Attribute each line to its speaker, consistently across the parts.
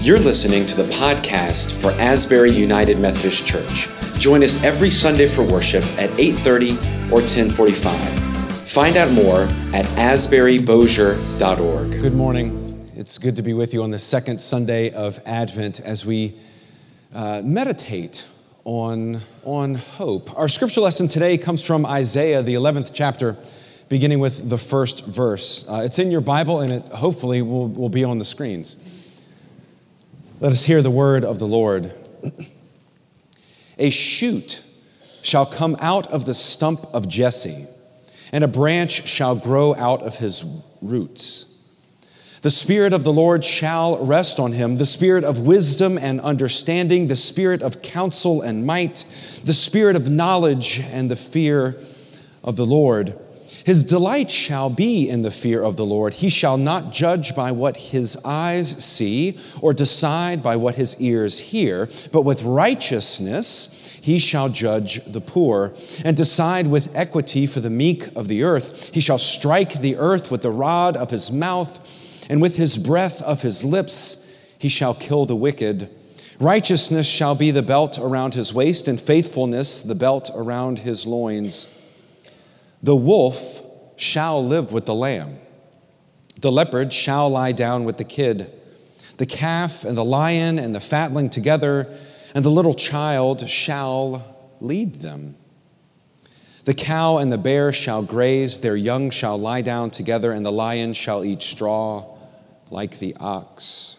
Speaker 1: You're listening to the podcast for Asbury United Methodist Church. Join us every Sunday for worship at 8:30 or 10:45. Find out more at asburybossier.org.
Speaker 2: Good morning. It's good to be with you on the second Sunday of Advent as we uh, meditate on, on hope. Our scripture lesson today comes from Isaiah, the 11th chapter, beginning with the first verse. Uh, it's in your Bible and it hopefully will, will be on the screens. Let us hear the word of the Lord. A shoot shall come out of the stump of Jesse, and a branch shall grow out of his roots. The Spirit of the Lord shall rest on him the Spirit of wisdom and understanding, the Spirit of counsel and might, the Spirit of knowledge and the fear of the Lord his delight shall be in the fear of the Lord. He shall not judge by what his eyes see or decide by what his ears hear, but with righteousness he shall judge the poor and decide with equity for the meek of the earth. He shall strike the earth with the rod of his mouth, and with his breath of his lips he shall kill the wicked. Righteousness shall be the belt around his waist, and faithfulness the belt around his loins. The wolf shall live with the lamb. The leopard shall lie down with the kid. The calf and the lion and the fatling together, and the little child shall lead them. The cow and the bear shall graze, their young shall lie down together, and the lion shall eat straw like the ox.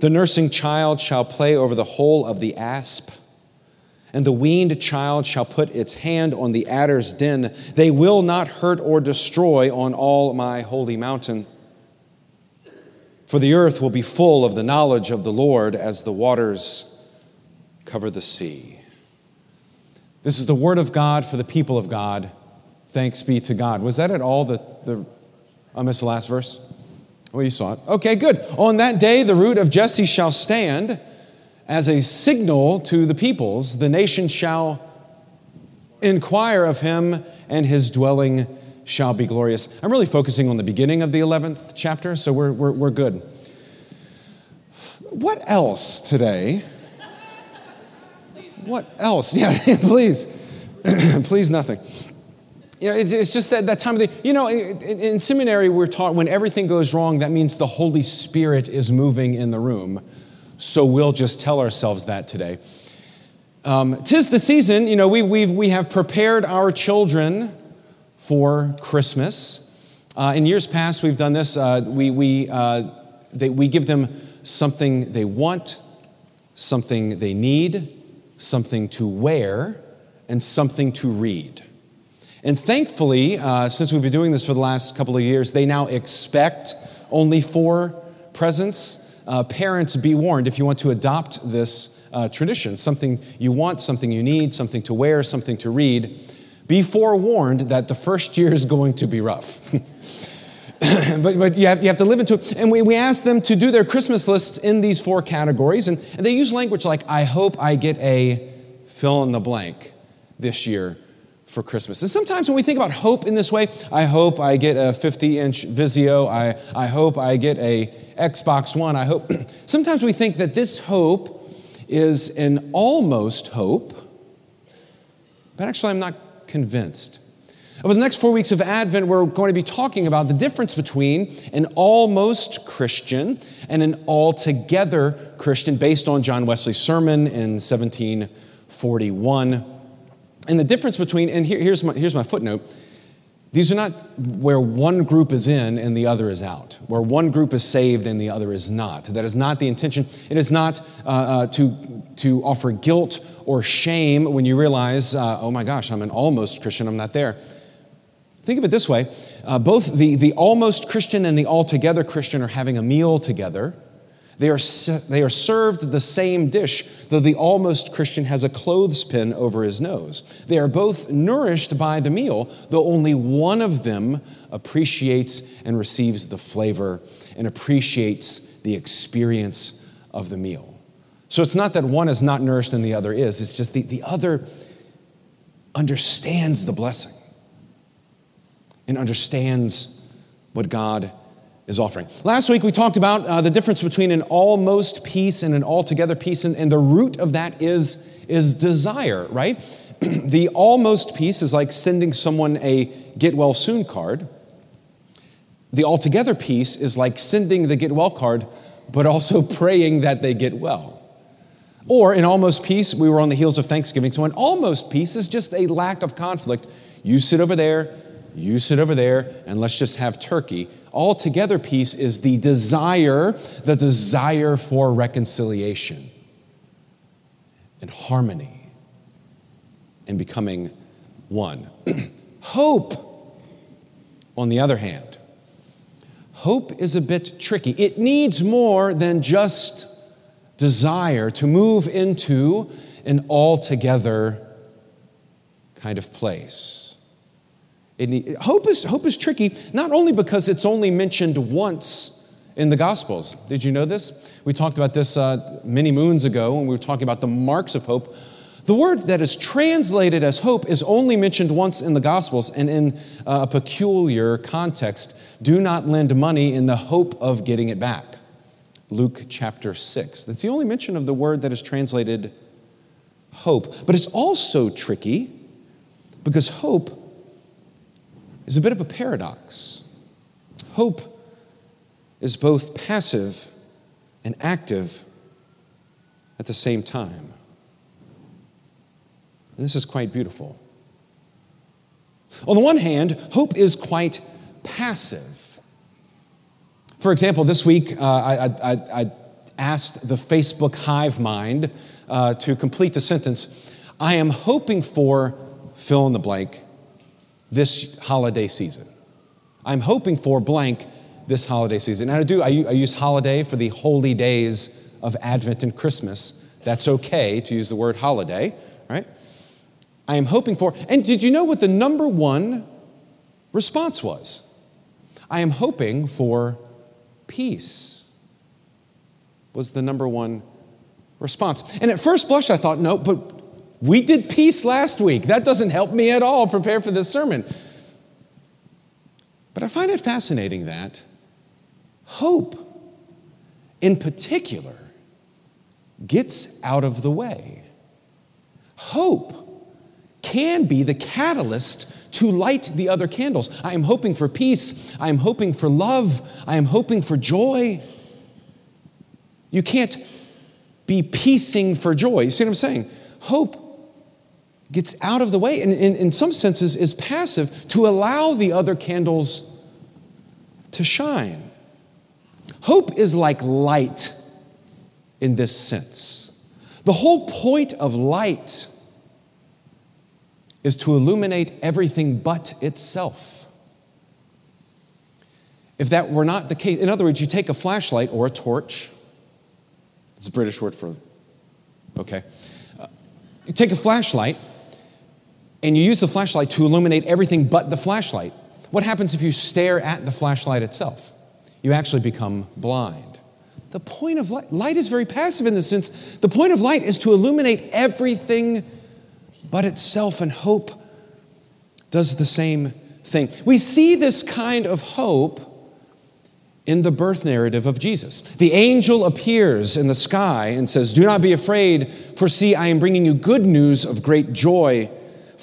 Speaker 2: The nursing child shall play over the hole of the asp and the weaned child shall put its hand on the adder's den. They will not hurt or destroy on all my holy mountain. For the earth will be full of the knowledge of the Lord as the waters cover the sea. This is the word of God for the people of God. Thanks be to God. Was that at all the, the I missed the last verse? Well, you saw it. Okay, good. On that day, the root of Jesse shall stand as a signal to the peoples, the nation shall inquire of him, and his dwelling shall be glorious. I'm really focusing on the beginning of the 11th chapter, so we're, we're, we're good. What else today? What else? Yeah, please. please, nothing. You know, it's just that, that time of the, you know, in, in seminary, we're taught when everything goes wrong, that means the Holy Spirit is moving in the room. So we'll just tell ourselves that today. Um, tis the season, you know, we, we we have prepared our children for Christmas. Uh, in years past, we've done this. Uh, we, we, uh, they, we give them something they want, something they need, something to wear, and something to read. And thankfully, uh, since we've been doing this for the last couple of years, they now expect only four presents uh, parents, be warned if you want to adopt this uh, tradition, something you want, something you need, something to wear, something to read, be forewarned that the first year is going to be rough. but, but you, have, you have to live into it. And we, we ask them to do their Christmas lists in these four categories. And, and they use language like, I hope I get a fill in the blank this year for Christmas. And sometimes when we think about hope in this way, I hope I get a 50 inch Vizio, I, I hope I get a Xbox One, I hope. sometimes we think that this hope is an almost hope, but actually I'm not convinced. Over the next four weeks of Advent, we're going to be talking about the difference between an almost Christian and an altogether Christian based on John Wesley's sermon in 1741. And the difference between, and here, here's, my, here's my footnote these are not where one group is in and the other is out, where one group is saved and the other is not. That is not the intention. It is not uh, uh, to, to offer guilt or shame when you realize, uh, oh my gosh, I'm an almost Christian, I'm not there. Think of it this way uh, both the, the almost Christian and the altogether Christian are having a meal together. They are, they are served the same dish, though the almost Christian has a clothespin over his nose. They are both nourished by the meal, though only one of them appreciates and receives the flavor and appreciates the experience of the meal. So it's not that one is not nourished and the other is, it's just the, the other understands the blessing and understands what God is offering. Last week we talked about uh, the difference between an almost peace and an altogether peace, and, and the root of that is, is desire, right? the almost peace is like sending someone a get well soon card. The altogether peace is like sending the get well card, but also praying that they get well. Or in almost peace, we were on the heels of Thanksgiving. So an almost peace is just a lack of conflict. You sit over there, you sit over there, and let's just have turkey. Altogether peace is the desire, the desire for reconciliation and harmony and becoming one. Hope, on the other hand, hope is a bit tricky. It needs more than just desire to move into an altogether kind of place. Need, hope, is, hope is tricky, not only because it's only mentioned once in the Gospels. Did you know this? We talked about this uh, many moons ago when we were talking about the marks of hope. The word that is translated as hope is only mentioned once in the Gospels and in uh, a peculiar context. Do not lend money in the hope of getting it back. Luke chapter 6. That's the only mention of the word that is translated hope. But it's also tricky because hope is a bit of a paradox. Hope is both passive and active at the same time. And this is quite beautiful. On the one hand, hope is quite passive. For example, this week uh, I, I, I, asked the Facebook hive mind uh, to complete the sentence I am hoping for fill in the blank this holiday season. I'm hoping for blank this holiday season. And I do, I, I use holiday for the holy days of Advent and Christmas. That's okay to use the word holiday, right? I am hoping for, and did you know what the number one response was? I am hoping for peace was the number one response. And at first blush, I thought, no, but we did peace last week. That doesn't help me at all prepare for this sermon. But I find it fascinating that hope, in particular, gets out of the way. Hope can be the catalyst to light the other candles. I am hoping for peace. I am hoping for love. I am hoping for joy. You can't be piecing for joy. You see what I'm saying? Hope gets out of the way and in, some senses is passive to allow the other candles to shine. Hope is like light in this sense. The whole point of light is to illuminate everything but itself. If that were not the case, in other words, you take a flashlight or a torch, it's a British word for, okay. Uh, you take a flashlight and you use the flashlight to illuminate everything but the flashlight. What happens if you stare at the flashlight itself? You actually become blind. The point of light, light is very passive in the sense, the point of light is to illuminate everything but itself, and hope does the same thing. We see this kind of hope in the birth narrative of Jesus. The angel appears in the sky and says, Do not be afraid, for see, I am bringing you good news of great joy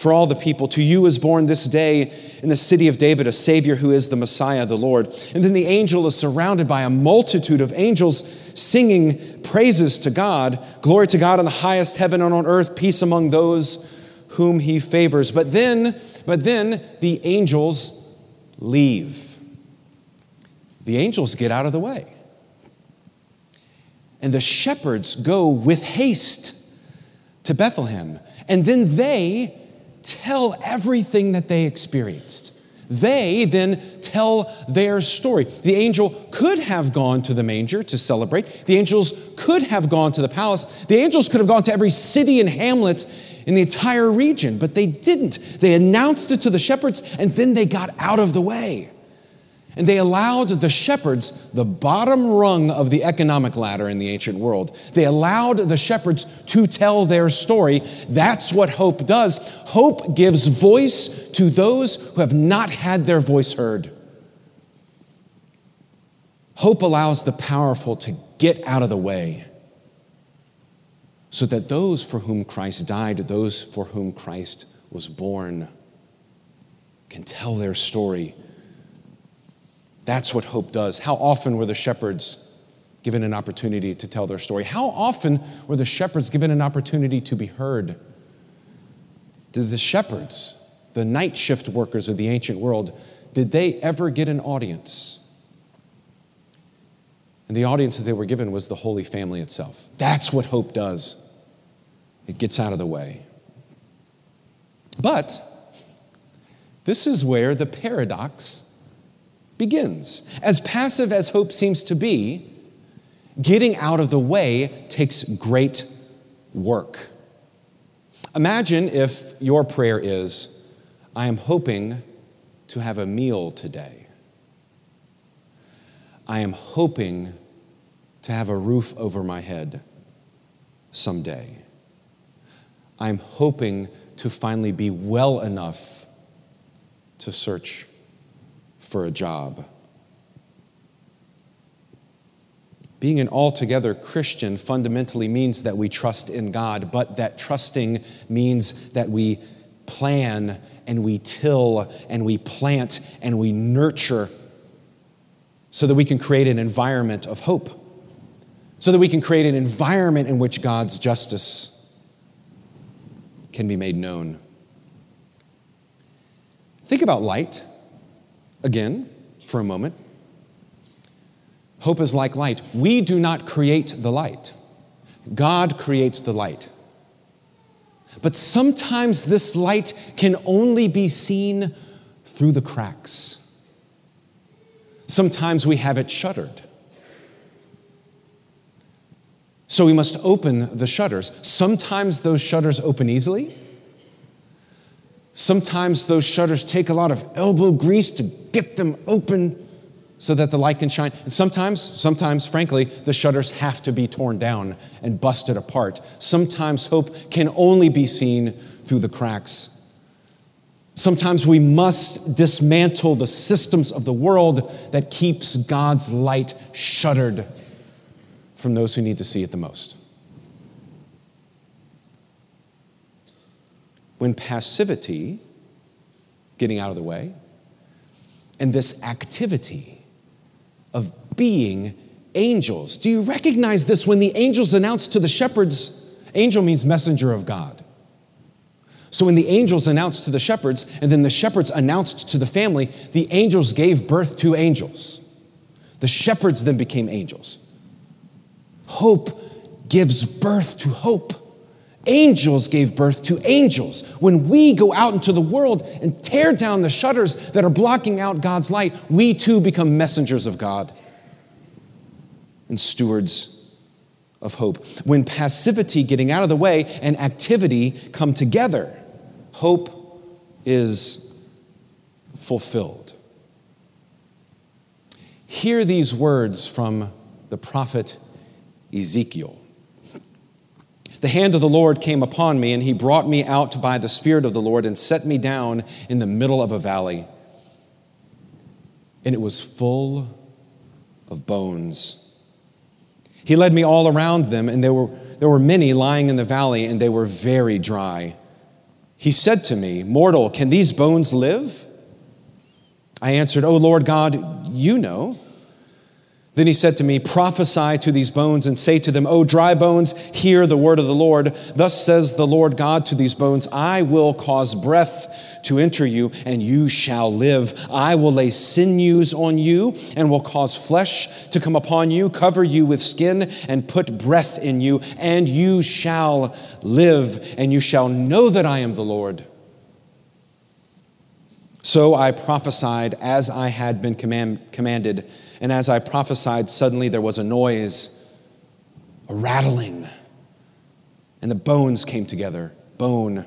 Speaker 2: for all the people. To you is born this day in the city of David a Savior who is the Messiah, the Lord. And then the angel is surrounded by a multitude of angels singing praises to God. Glory to God in the highest heaven and on earth, peace among those whom he favors. But then, but then the angels leave. The angels get out of the way. And the shepherds go with haste to Bethlehem. And then they tell everything that they experienced. They then tell their story. The angel could have gone to the manger to celebrate. The angels could have gone to the palace. The angels could have gone to every city and hamlet in the entire region, but they didn't. They announced it to the shepherds and then they got out of the way. And they allowed the shepherds, the bottom rung of the economic ladder in the ancient world, they allowed the shepherds to tell their story. That's what hope does. Hope gives voice to those who have not had their voice heard. Hope allows the powerful to get out of the way so that those for whom Christ died, those for whom Christ was born, can tell their story. That's what hope does. How often were the shepherds given an opportunity to tell their story? How often were the shepherds given an opportunity to be heard? Did the shepherds, the night shift workers of the ancient world, did they ever get an audience? And the audience that they were given was the Holy Family itself. That's what hope does. It gets out of the way. But this is where the paradox begins. As passive as hope seems to be, getting out of the way takes great work. Imagine if your prayer is, I am hoping to have a meal today. I am hoping to have a roof over my head someday. I'm hoping to finally be well enough to search for a job. Being an altogether Christian fundamentally means that we trust in God, but that trusting means that we plan and we till and we plant and we nurture so that we can create an environment of hope, so that we can create an environment in which God's justice can be made known. Think about light again for a moment. Hope is like light. We do not create the light, God creates the light. But sometimes this light can only be seen through the cracks. Sometimes we have it shuttered. So we must open the shutters. Sometimes those shutters open easily. Sometimes those shutters take a lot of elbow grease to get them open so that the light can shine. And sometimes, sometimes, frankly, the shutters have to be torn down and busted apart. Sometimes hope can only be seen through the cracks. Sometimes we must dismantle the systems of the world that keeps God's light shuttered from those who need to see it the most. When passivity, getting out of the way, and this activity, of being angels. Do you recognize this when the angels announced to the shepherds? Angel means messenger of God. So when the angels announced to the shepherds, and then the shepherds announced to the family, the angels gave birth to angels. The shepherds then became angels. Hope gives birth to hope. Angels gave birth to angels. When we go out into the world and tear down the shutters that are blocking out God's light, we too become messengers of God and stewards of hope. When passivity, getting out of the way, and activity come together, hope is fulfilled. Hear these words from the prophet Ezekiel. The hand of the Lord came upon me, and he brought me out by the Spirit of the Lord and set me down in the middle of a valley. And it was full of bones. He led me all around them, and there were, there were many lying in the valley, and they were very dry. He said to me, Mortal, can these bones live? I answered, O Lord God, you know. Then he said to me, Prophesy to these bones and say to them, O dry bones, hear the word of the Lord. Thus says the Lord God to these bones, I will cause breath to enter you, and you shall live. I will lay sinews on you, and will cause flesh to come upon you, cover you with skin, and put breath in you, and you shall live, and you shall know that I am the Lord. So I prophesied as I had been command, commanded and as I prophesied, suddenly there was a noise, a rattling, and the bones came together, bone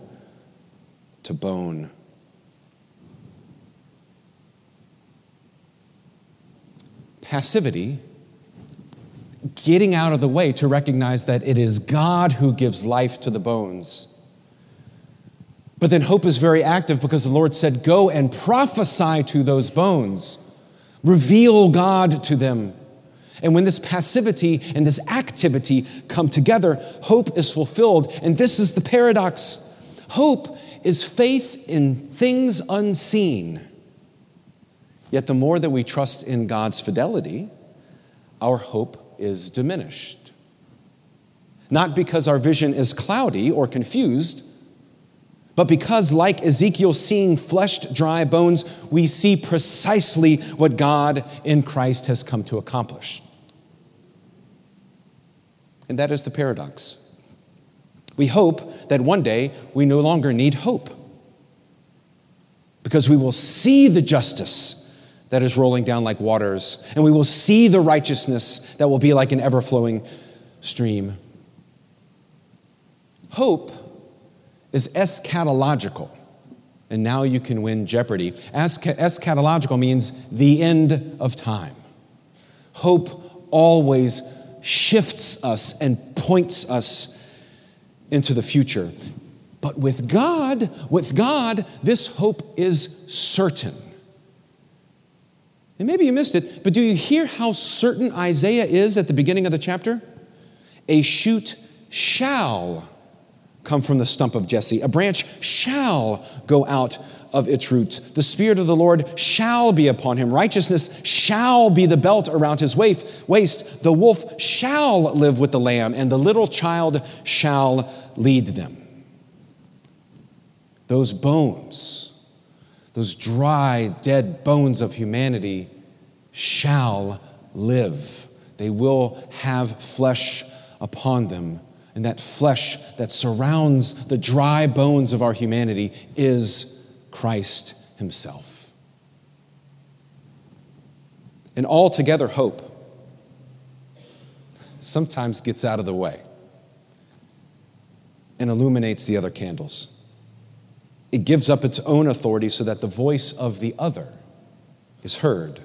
Speaker 2: to bone. Passivity, getting out of the way to recognize that it is God who gives life to the bones. But then hope is very active because the Lord said, Go and prophesy to those bones. Reveal God to them. And when this passivity and this activity come together, hope is fulfilled. And this is the paradox hope is faith in things unseen. Yet the more that we trust in God's fidelity, our hope is diminished. Not because our vision is cloudy or confused, but because, like Ezekiel seeing fleshed, dry bones, we see precisely what God in Christ has come to accomplish. And that is the paradox. We hope that one day we no longer need hope because we will see the justice that is rolling down like waters, and we will see the righteousness that will be like an ever flowing stream. Hope is eschatological. And now you can win Jeopardy. Eschatological means the end of time. Hope always shifts us and points us into the future. But with God, with God, this hope is certain. And maybe you missed it, but do you hear how certain Isaiah is at the beginning of the chapter? A shoot shall come from the stump of Jesse. A branch shall go out of its roots. The Spirit of the Lord shall be upon him. Righteousness shall be the belt around his waist. The wolf shall live with the lamb, and the little child shall lead them. Those bones, those dry, dead bones of humanity, shall live. They will have flesh upon them and that flesh that surrounds the dry bones of our humanity is Christ Himself. And altogether, hope sometimes gets out of the way and illuminates the other candles. It gives up its own authority so that the voice of the other is heard.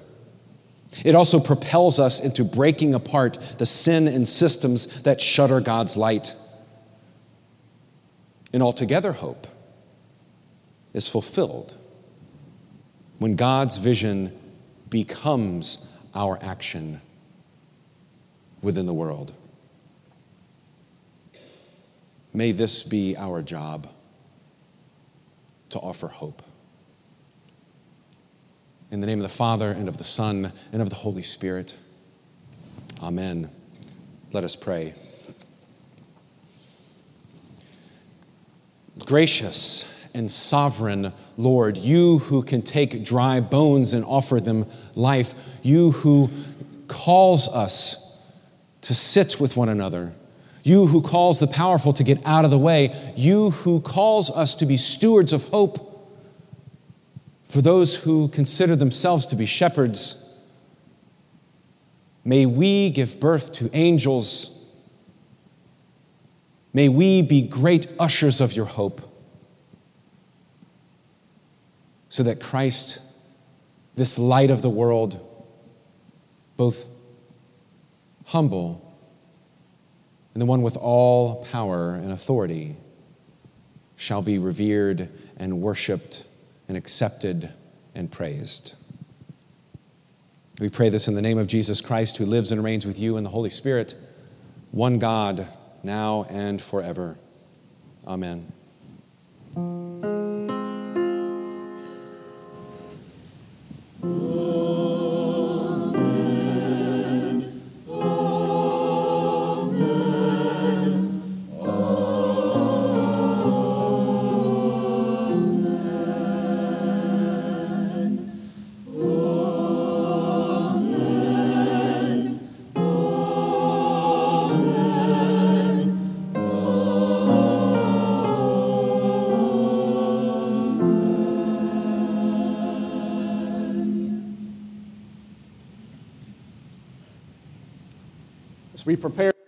Speaker 2: It also propels us into breaking apart the sin and systems that shutter God's light. And altogether, hope is fulfilled when God's vision becomes our action within the world. May this be our job to offer hope. In the name of the Father, and of the Son, and of the Holy Spirit. Amen. Let us pray. Gracious and sovereign Lord, you who can take dry bones and offer them life, you who calls us to sit with one another, you who calls the powerful to get out of the way, you who calls us to be stewards of hope for those who consider themselves to be shepherds, may we give birth to angels. May we be great ushers of your hope, so that Christ, this light of the world, both humble and the one with all power and authority, shall be revered and worshiped and accepted and praised. We pray this in the name of Jesus Christ, who lives and reigns with you in the Holy Spirit, one God, now and forever. Amen.
Speaker 3: As we prepare